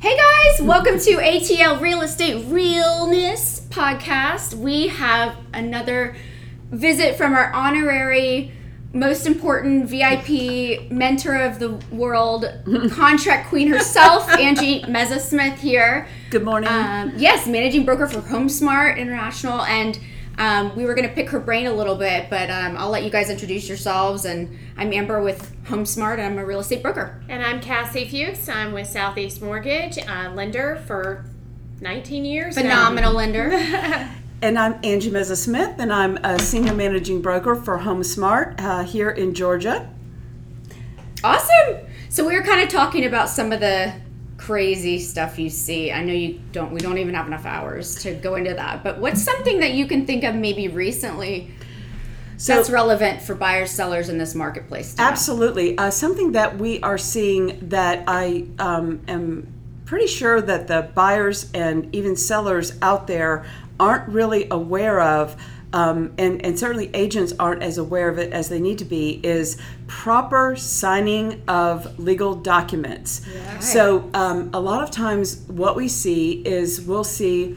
Hey guys, welcome to ATL Real Estate Realness podcast. We have another visit from our honorary, most important VIP mentor of the world, contract queen herself, Angie Meza Smith here. Good morning. Um, yes, managing broker for HomeSmart International, and um, we were going to pick her brain a little bit, but um, I'll let you guys introduce yourselves. And I'm Amber with HomeSmart, I'm a real estate broker. And I'm Cassie Fuchs. I'm with Southeast Mortgage, uh, lender for 19 years. now. Phenomenal lender. and I'm Angie Meza Smith, and I'm a senior managing broker for HomeSmart uh, here in Georgia. Awesome. So we were kind of talking about some of the crazy stuff you see. I know you don't. We don't even have enough hours to go into that. But what's something that you can think of maybe recently So, that's relevant for buyers sellers in this marketplace? to know? absolutely. Uh, something that we are seeing that I um, am pretty sure that the buyers and even sellers out there aren't really aware of. Um, and, and certainly agents aren't as aware of it as they need to be is proper signing of legal documents so um, a lot of times what we see is we'll see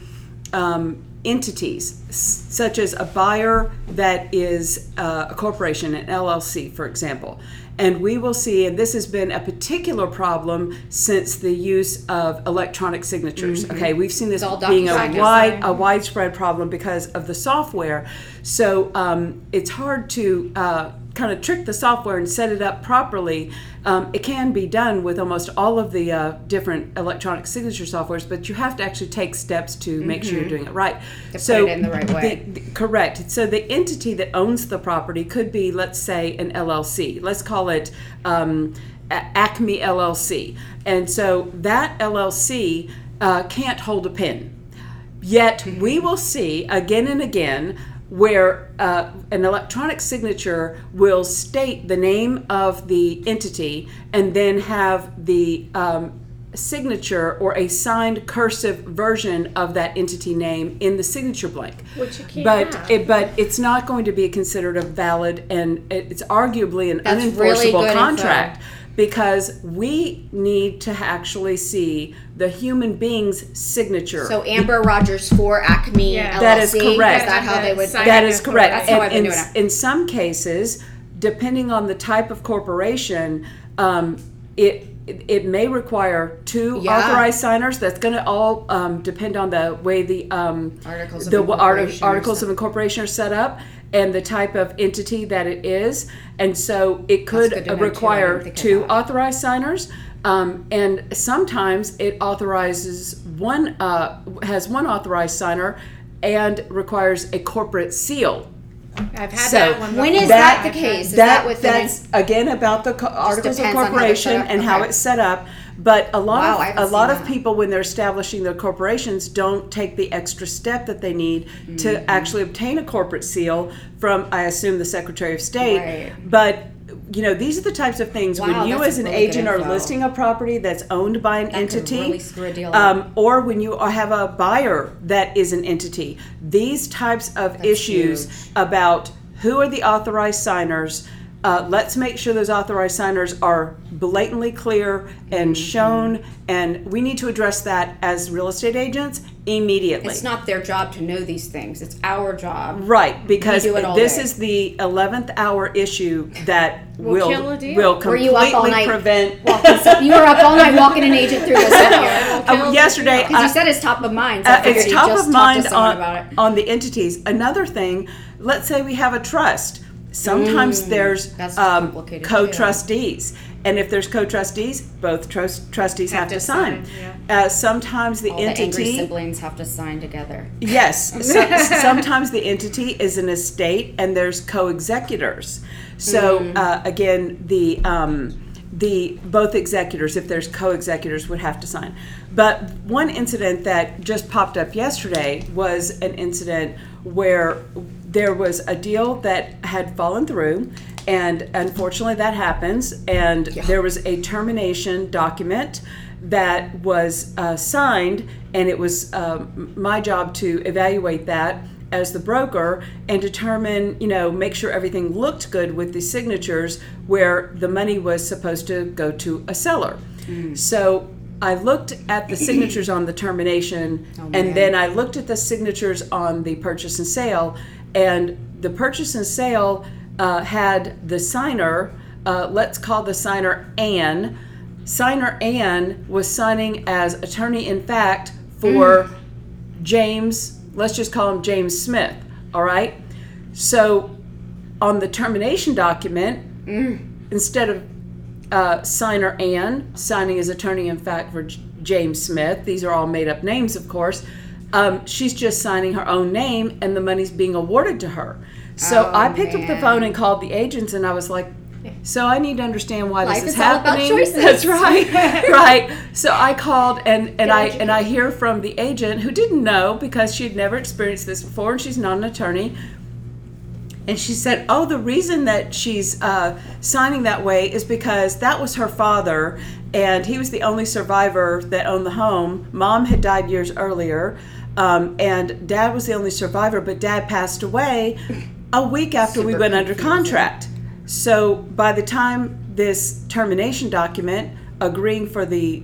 um, entities such as a buyer that is uh, a corporation, an LLC, for example. And we will see, and this has been a particular problem since the use of electronic signatures. Okay, we've seen this all being a wide, a widespread problem because of the software. So um, it's hard to uh, kind of trick the software and set it up properly. Um, it can be done with almost all of the uh, different electronic signature softwares, but you have to actually take steps to make sure you're doing it right. Mm-hmm. To put it in the right way. the- correct. So the entity that owns the property could be, let's say, an LLC. Let's call it um, Acme LLC. And so that LLC uh, can't hold a pen. Yet we will see again and again where uh, an electronic signature will state the name of the entity and then have the um, signature or a signed cursive version of that entity name in the signature blank. Which you can't but it, but it's not going to be considered a valid and it's arguably an That's unenforceable really good info. Contract because we need to actually see the human being's signature. So Amber Rogers for Acme Yeah. LLC. That is correct. Is that how they would? Sign- that is correct. That's how And I've been in, doing it. in some cases, depending on the type of corporation, um, it it it may require two Yeah. authorized signers. That's going to all um, depend on the way the um, Articles of the are articles set. of incorporation are set up and the type of entity that it is. And so it could good to know, too. I require of two authorized signers. Um, and sometimes it authorizes one, uh, has one authorized signer and requires a corporate seal. I've had So, that one. When is that the case? Is that within- that's again about the co- articles of depends on how they're set corporation up? and how it's set up. But a lot Wow, of a lot seen of that. people when they're establishing their corporations don't take the extra step that they need Mm-hmm. to actually obtain a corporate seal from I assume the Secretary of State. Right. But you know these are the types of things Wow, when you as an really agent are listing a property that's owned by an could entity really screw a deal um, or when you have a buyer that is an entity these types of issues huge. about who are the authorized signers. Uh, let's make sure those authorized signers are blatantly clear and Mm-hmm. shown, and we need to address that as real estate agents immediately. It's not their job to know these things. It's our job. right because do it all this day. is the eleventh hour issue that Will will kill a deal. will Were you up all completely night prevent. walking you were up all night walking an agent through this Uh, yesterday, because you said it's top of mind. So Uh, it's top of mind on, on the entities. Another thing, let's say we have a trust. Sometimes there's Mm, that's um, too. Co-trustees, and if there's co-trustees, both trust, trustees have, Have to, to sign. sign, Uh, sometimes the All the angry siblings have to sign together. yes, so, sometimes the entity is an estate, and there's co-executors. So Mm. uh, again, the um, the both executors, if there's co-executors, would have to sign. But one incident that just popped up yesterday was an incident where there was a deal that had fallen through, and unfortunately that happens. And there was a termination document that was uh, signed, and it was um, my job to evaluate that as the broker and determine, you know, make sure everything looked good with the signatures where the money was supposed to go to a seller. So I looked at the signatures on the termination, Oh, and then I looked at the signatures on the purchase and sale, and the purchase and sale uh, had the signer. Uh, let's call the signer Anne. Signer Anne was signing as attorney in fact for James. Let's just call him James Smith. All right. So on the termination document, instead of uh, signer Ann signing as attorney in fact for J- James Smith, these are all made up names, of course. Um, she's just signing her own name, and the money's being awarded to her. So Oh, I picked up the phone and called the agents, and I was like, "So I need to understand why Life this is, is happening." That's right, right. So I called, and and I and I hear from the agent who didn't know because she'd never experienced this before, and she's not an attorney. And she said, "Oh, the reason that she's uh, signing that way is because that was her father, and he was the only survivor that owned the home. Mom had died years earlier, um, and Dad was the only survivor. But Dad passed away a week after we Super went under confusing. contract. So by the time this termination document agreeing for the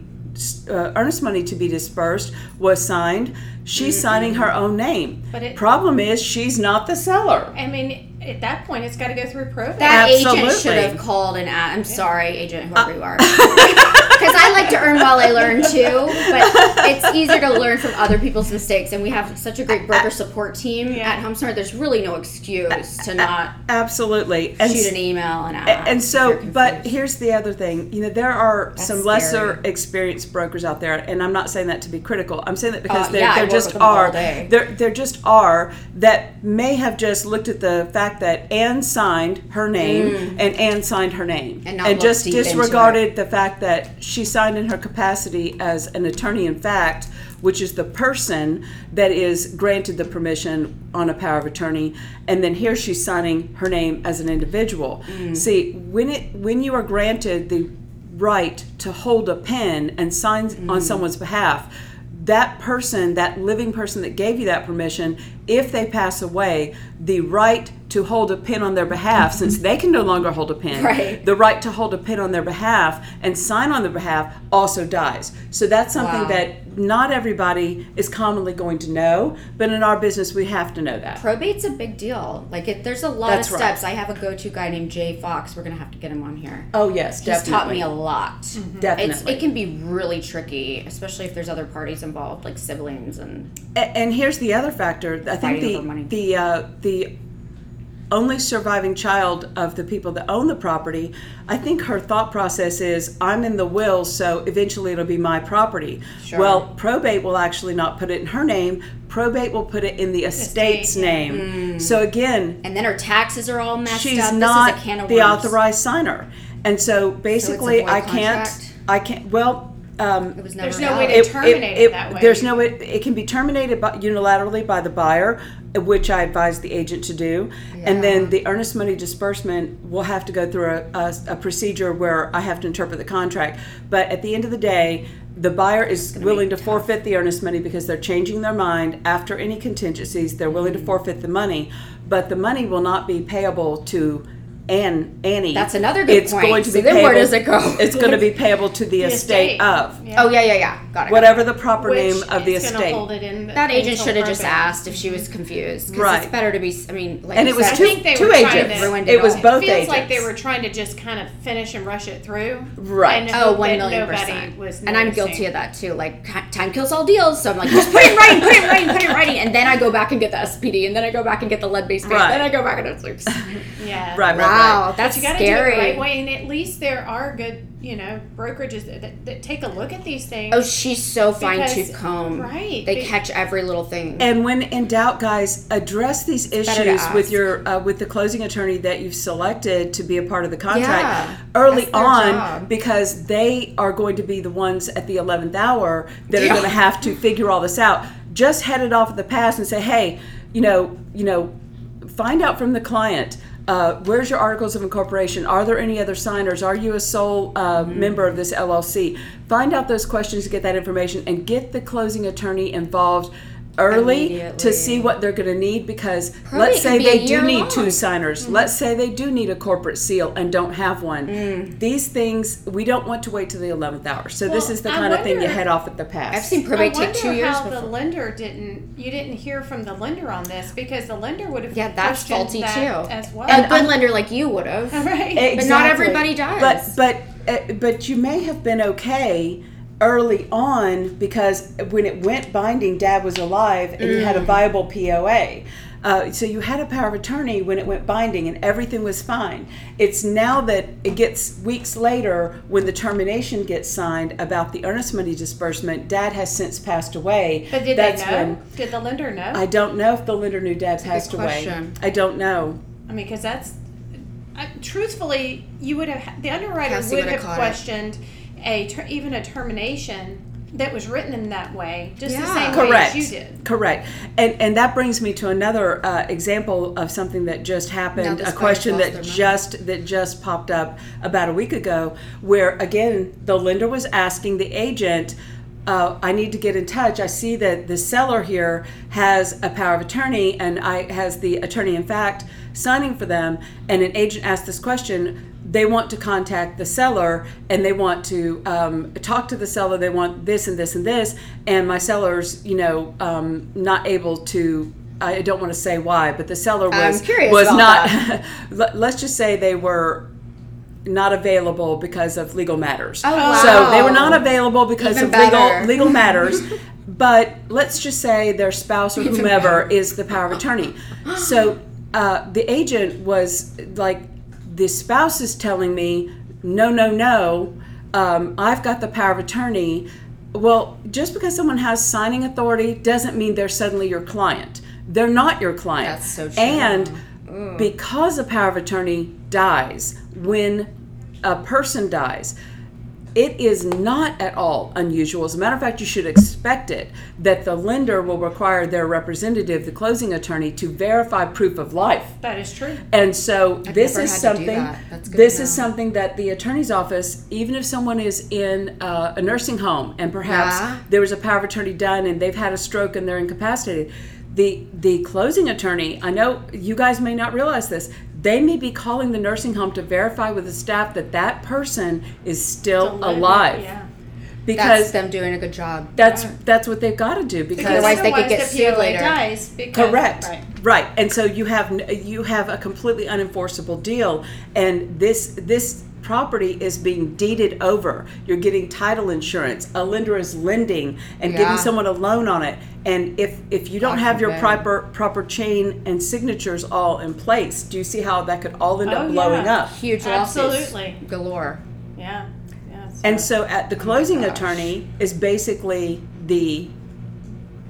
uh, earnest money to be dispersed was signed, she's signing her own name. But it- Problem is, she's not the seller." I mean, at that point, it's got to go through probate. That agent Absolutely. should have called and asked. I'm sorry, agent, whoever you are. Because I like to earn while I learn too, but it's easier to learn from other people's mistakes. And we have such a great broker support team Yeah. at HomeSmart. There's really no excuse to not Absolutely. Shoot s- an email and ask. and so, but here's the other thing. You know, there are That's some lesser scary. experienced brokers out there, and I'm not saying that to be critical. I'm saying that because Uh, there, yeah, there just with them all are. There, there just are that may have just looked at the fact that Anne signed her name and Anne signed her name, Mm. And looked just disregarded the fact that she signed in her capacity as an attorney in fact. Which is the person that is granted the permission on a power of attorney, and then here she's signing her name as an individual. Mm. See, when it when you are granted the right to hold a pen and sign Mm. on someone's behalf, that person, that living person that gave you that permission, if they pass away, the right to hold a pen on their behalf, since they can no longer hold a pen, Right. the right to hold a pen on their behalf and sign on their behalf also dies. So that's something Wow. that not everybody is commonly going to know, but in our business we have to know that. probate's a big deal. Like, it, there's a lot That's of right. steps. I have a go-to guy named Jay Fox. We're gonna have to get him on here. Oh yes, He's definitely. taught me a lot. Definitely. It's, it can be really tricky, especially if there's other parties involved, like siblings and. A- And here's the other factor. I think the the uh, the only surviving child of the people that own the property. I think her thought process is, "I'm in the will, so eventually it'll be my property." Sure. Well, probate will actually not put it in her name. Probate will put it in the estate's Estate, name. So again, And then her taxes are all messed she's up. not this is a can of the worms. authorized signer, and so basically, void I can't. contract? I can't. Well. Um, It was never There's no way valid. to terminate it, that way. There's no way. It can be terminated by, unilaterally by the buyer, which I advise the agent to do, and then the earnest money disbursement will have to go through a, a, a procedure where I have to interpret the contract. But at the end of the day, the buyer is gonna willing to forfeit the earnest money because they're changing their mind after any contingencies. They're willing to Mm. forfeit the money, but the money will not be payable to. Ann, Annie. That's another good it's point. going to So be then payable, where does it go? It's going to be payable to the, The estate, estate. of Yeah. Oh yeah, yeah, yeah. Got it. whatever the proper Which name of the estate. Hold it in the, That agent should have just asked if she was mm-hmm. confused. 'cause Right. It's better to be. I mean, like and it was said, I two, think they two were trying agents. to- Ruined it it was all. both Feels agents. like they were trying to just kind of finish and rush it through. Right. And Oh, hope million percent. Was And I'm guilty of that too. Like time kills all deals. So I'm like, just put it in writing, put it in writing, put it in writing, and then I go back and get the SPD, and then I go back and get the lead based paint, Right. then I go back and it's like, Yeah. Right, right, wow, right. that's But you got to do scary. it the right way, and at least there are good, you know, brokerages that, that, that take a look at these things. Oh, she's so fine Because- tooth comb. right, They be- catch every little thing. And when in doubt, guys, address these issues with your uh, with the closing attorney that you've selected to be a part of the contract Yeah, early on, job. because they are going to be the ones at the eleventh hour that are going to have to figure all this out. Just head it off at the pass and say, hey, you know, you know, find out from the client. Uh, where's your articles of incorporation? Are there any other signers? Are you a sole uh, Mm-hmm. member of this LLC? Find out those questions, get that information, and get the closing attorney involved early to see what they're going to need because Probably let's say be they do need long. two signers. Let's say they do need a corporate seal and don't have one. Mm. These things we don't want to wait till the 11th hour. So this is the I kind of thing you head off at the pass. I've seen I probate wonder take two years how the lender didn't. You didn't hear from the lender on this because the lender would have. Yeah, that's questioned faulty that too. As well. A good lender like you would have. right. Exactly. But not everybody does. But but uh, but you may have been okay early on because when it went binding, Dad was alive and you had Mm. a viable POA. Uh, so you had a power of attorney when it went binding and everything was fine. It's now that it gets weeks later when the termination gets signed about the earnest money disbursement. Dad has since passed away. But did That's they know? when did the lender know? I don't know if the lender knew Dad passed away. question. I don't know. I mean, because that's I, truthfully, you would have the underwriter Cassie would would have have caught it. Questioned a ter, even a termination that was written in that way, just the same Correct. way as you did. Correct. And and that brings me to another uh, example of something that just happened, a question that their mind. just that just popped up about a week ago, where again the lender was asking the agent. Uh, I need to get in touch. I see that the seller here has a power of attorney and I has the attorney in fact signing for them. And an agent asked this question. They want to contact the seller and they want to um, talk to the seller. They want this and this and this. And my seller's, you know, um, not able to. I don't want to say why, but the seller was was not. let's just say they were not available because of legal matters. Oh, wow. So they were not available because Even of legal legal matters. but let's just say their spouse or whomever is the power of attorney. So uh, the agent was like, the spouse is telling me, no, no, no, um, I've got the power of attorney. Well, just because someone has signing authority doesn't mean they're suddenly your client. They're not your client. That's so true. And because a power of attorney dies when a person dies it is not at all unusual as a matter of fact you should expect it that the lender will require their representative the closing attorney to verify proof of life That is true. and so this never is had to do something that. This is something that the attorney's office even if someone is in uh, a nursing home and perhaps Yeah. there was a power of attorney done and they've had a stroke and they're incapacitated the the closing attorney i know you guys may not realize this they may be calling the nursing home to verify with the staff that that person is still Deliberate, alive Yeah. That's because them doing a good job. that's that's what they've got to do because Otherwise they could get the sued later. Dies because, Correct. Right. Right. And so you have you have a completely unenforceable deal, and this this property is being deeded over. You're getting title insurance. A lender is lending and Yeah. giving someone a loan on it. And if if you don't God have your forbid. proper proper chain and signatures all in place, do you see how that could all end Oh, up blowing yeah. up? Huge lawsuits. Absolutely. Galore. Yeah. Yeah. so- And so at the closing gosh. attorney is basically the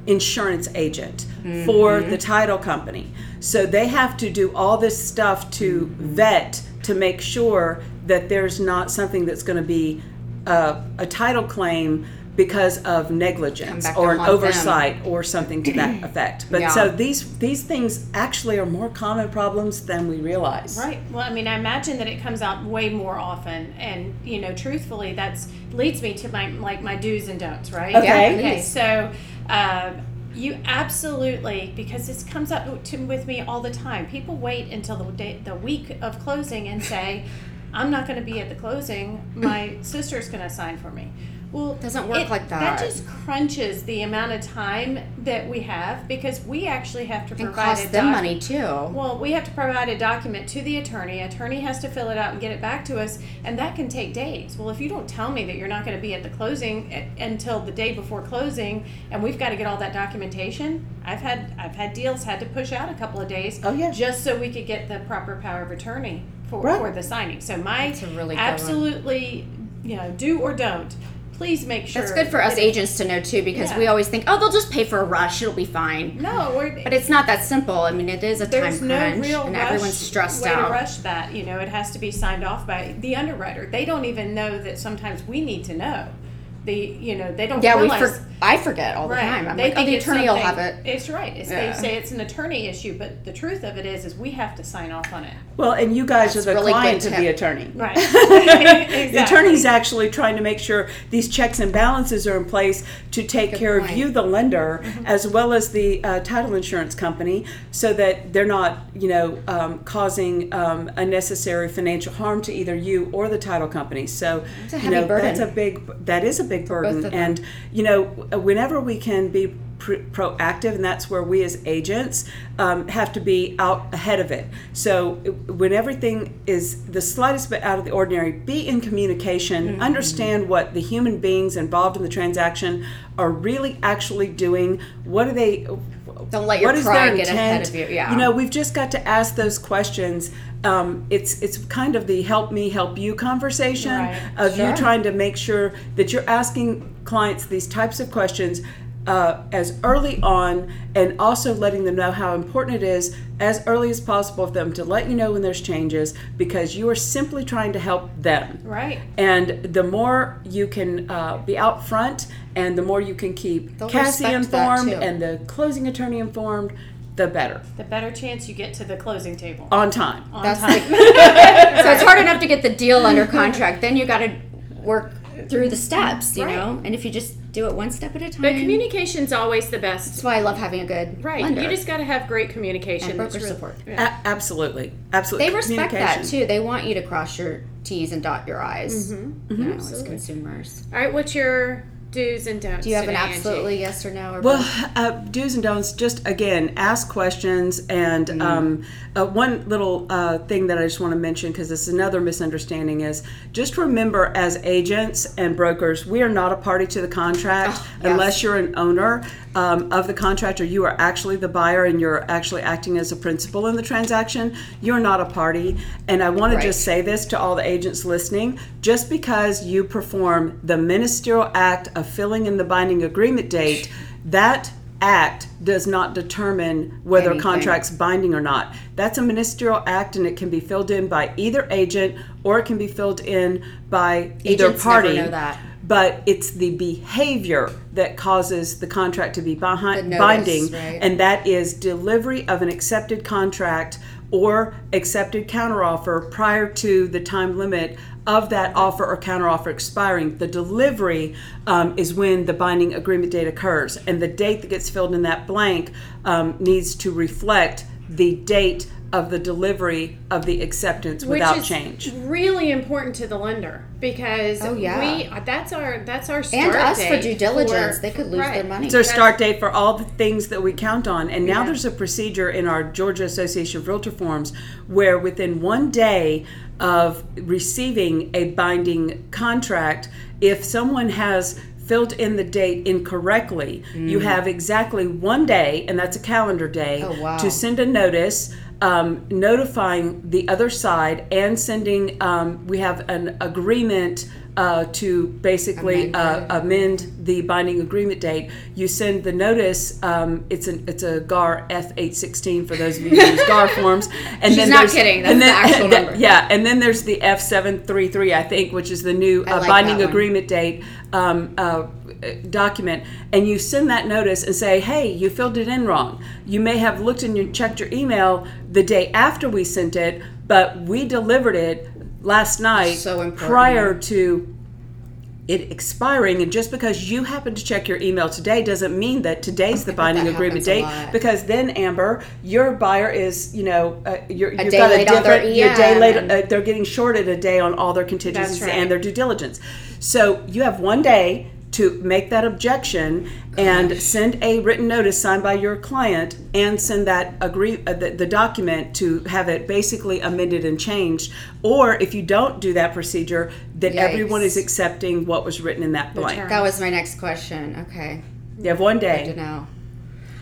insurance agent mm-hmm. for the title company. So they have to do all this stuff to vet to make sure that there's not something that's going to be uh, a title claim because of negligence or an haunt them. oversight or something to that effect. But Yeah. so these these things actually are more common problems than we realize. Right. Well, I mean, I imagine that it comes out way more often, and you know, truthfully, that's leads me to my like my do's and don'ts. Right. Okay. Okay. So, uh, you absolutely because this comes up to, with me all the time. People wait until the day, the week of closing and say, "I'm not going to be at the closing. My sister's going to sign for me." Well, Doesn't work like that. That just crunches the amount of time that we have because we actually have to And provide cost a them money too. well, we have to provide a document to the attorney. Attorney has to fill it out and get it back to us, and that can take days. Well, if you don't tell me that you're not going to be at the closing a- until the day before closing, and we've got to get all that documentation, I've had I've had deals had to push out a couple of days. Oh, yeah. just so we could get the proper power of attorney for Right. for the signing. So my a really good one. absolutely, you know, do or don't. Please make sure That's good for us agents to know too because Yeah. we always think, oh, they'll just pay for a rush, it'll be fine. No, we're, But it's not that simple. I mean, it is a there's time no crunch, real and rush everyone's stressed way out. to rush that. You know, it has to be signed off by the underwriter. They don't even know that sometimes we need to know. the you know they don't Yeah, we for, I forget all the time. I'm like, oh, the attorney will have it. It's right. It's, Yeah. They say it's an attorney issue, but the truth of it is, is we have to sign off on it. Well, and you guys That's are the really client of the attorney. Right. The attorney's actually trying to make sure these checks and balances are in place to take care of you, the lender, Mm-hmm. as well as the uh, title insurance company, so that they're not, you know, um, causing um, unnecessary financial harm to either you or the title company. So, It's a you know, burden. that's a big, that is a big burden. And, you know, whenever we can be pr- proactive, and that's where we as agents um, have to be out ahead of it. So when everything is the slightest bit out of the ordinary, be in communication, Mm-hmm. understand what the human beings involved in the transaction are really actually doing. What are they? Don't let your what is pride their get ahead of you, yeah. You know, we've just got to ask those questions. Um, it's it's kind of the help me help you conversation Right. of Sure. you trying to make sure that you're asking clients these types of questions uh, as early on and also letting them know how important it is as early as possible for them to let you know when there's changes because you are simply trying to help them. Right. And the more you can uh, be out front and the more you can keep They'll Cassie informed and the closing attorney informed, the better. The better chance you get to the closing table. On time. on That's time. so it's hard enough to get the deal under contract. Then you got to work through the steps, you Right. know. And if you just do it one step at a time, But communication's always the best. that's why I love having a good Right. lender. You just got to have great communication. And broker really- support. Yeah. A- absolutely. Absolutely. they respect that too. They want you to cross your T's and dot your I's. Mm-hmm. You know, as consumers. All right. What's your do's and don'ts? Do you have an today, Angie? absolutely yes or no? Or Well, uh, do's and don'ts. Just again, ask questions. And Mm. um, uh, one little uh, thing that I just want to mention because this is another misunderstanding is just remember, as agents and brokers, we are not a party to the contract Oh, yes. unless you're an owner um, of the contractor, you are actually the buyer and you're actually acting as a principal in the transaction. You're not a party. And I want Right. to just say this to all the agents listening: just because you perform the ministerial act of filling in the binding agreement date, that act does not determine whether a contract's binding or not. That's a ministerial act and it can be filled in by either agent or it can be filled in by either Agents never party. know that. But it's the behavior that causes the contract to be behind, notice, binding, right. and that is delivery of an accepted contract or accepted counteroffer prior to the time limit of that offer or counteroffer expiring. The delivery um, is when the binding agreement date occurs, and the date that gets filled in that blank um, needs to reflect the date of the delivery of the acceptance Which without is change. really important to the lender because Oh, yeah. we that's our that's our start and us for date due diligence, for- they could lose their money. It's our start date for all the things that we count on. And now Yeah. there's a procedure in our Georgia Association of Realtor forms where within one day of receiving a binding contract, if someone has filled in the date incorrectly, you mm. have exactly one day, and that's a calendar day, Oh, wow. to send a notice. Um, notifying the other side and sending, um, we have an agreement uh, to basically Amend uh, the- amend the binding agreement date. You send the notice. Um, it's an it's a GAR F eight sixteen for those of you who use GAR forms. And She's not there's- kidding. That's and the actual number. Yeah, and then there's the F seven three three I think, which is the new I uh, like binding that one. agreement date um, uh, document. And you send that notice and say, hey, you filled it in wrong. You may have looked and you checked your email the day after we sent it, but we delivered it last night So prior to it expiring and just because you happen to check your email today doesn't mean that today's the binding agreement date because then amber your buyer is you know uh, you're, you've day got a late on their different your day EM late uh, they're getting shorted a day on all their contingencies right. and their due diligence so you have one day to make that objection and send a written notice signed by your client and send that agree uh, the, the document to have it basically amended and changed or if you don't do that procedure then everyone is accepting what was written in that blank that was my next question. Okay. you have one to day know.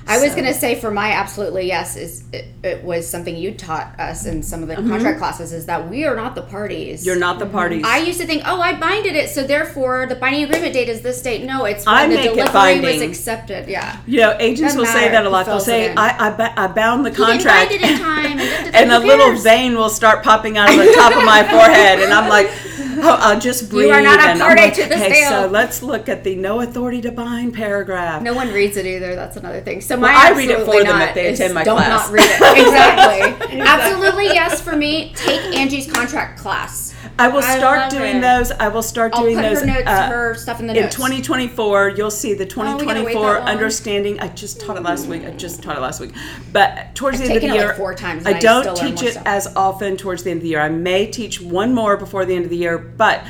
I was So- going to say for my absolutely yes is it, it was something you taught us in some of the mm-hmm. contract classes is that we are not the parties. you're not the mm-hmm. parties I used to think, oh, I binded it, so therefore the binding agreement date is this date. No, it's when I the make it delivery was accepted. Yeah. you know agents Doesn't will say that a lot they'll say. I, I, I bound the You didn't contract bind it in time, and, and a little cares? vein will start popping out of the top of my forehead and i'm like Oh, I'll just breathe. are not a party like, to this okay, so let's look at the no authority to bind paragraph. No one reads it either. That's another thing. So my I read it for them if they attend my don't class. not read it. Exactly. absolutely yes for me. Take Angie's contract class. I will I start doing it. those. I will start I'll doing put those. her notes, uh, her stuff in the in notes. 2024, you'll see the Oh, we gotta wait 2024 that long? understanding. I just taught it last week. I just taught it last week. But towards the end of the year, like four times I I don't teach it stuff. as often towards the end of the year. I may teach one more before the end of the year, but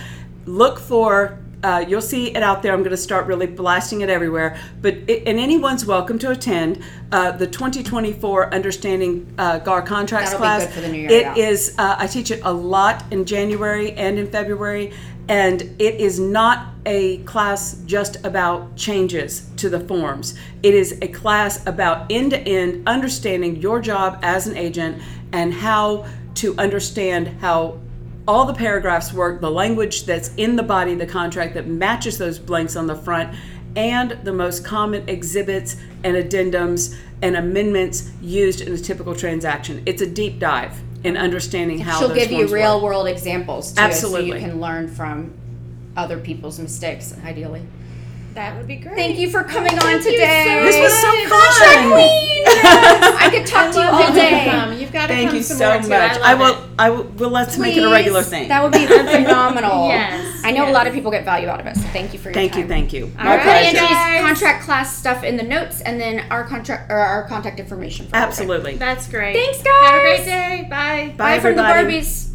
look for. Uh, you'll see it out there. I'm going to start really blasting it everywhere. But it, and anyone's welcome to attend uh, the 2024 Understanding uh, GAR Contracts That'll be class. good for the new year, It yeah. is. Uh, I teach it a lot in January and in February, and it is not a class just about changes to the forms. It is a class about end to end understanding your job as an agent and how to understand how all the paragraphs work, the language that's in the body of the contract that matches those blanks on the front, and the most common exhibits and addendums and amendments used in a typical transaction. It's a deep dive in understanding how She'll give you real work. world examples too, so Absolutely. you can learn from other people's mistakes. Ideally. That would be great. Thank you for coming on Thank you today. so This was so much. fun. Queen. I could talk to you I all you to day. come. You've got to Thank come you some so more much. I, I, love will. It. I will. Well, let's make it a regular thing. That would be phenomenal. Yes, I know a lot of people get value out of it. So thank you for your thank time. you. Thank you. All My right, pleasure. Angie's guys. contract class stuff in the notes, and then our contract or our contact information. For her. Absolutely. That's great. Thanks, guys. Have a great day. Bye. Bye, Bye from the. Barbies.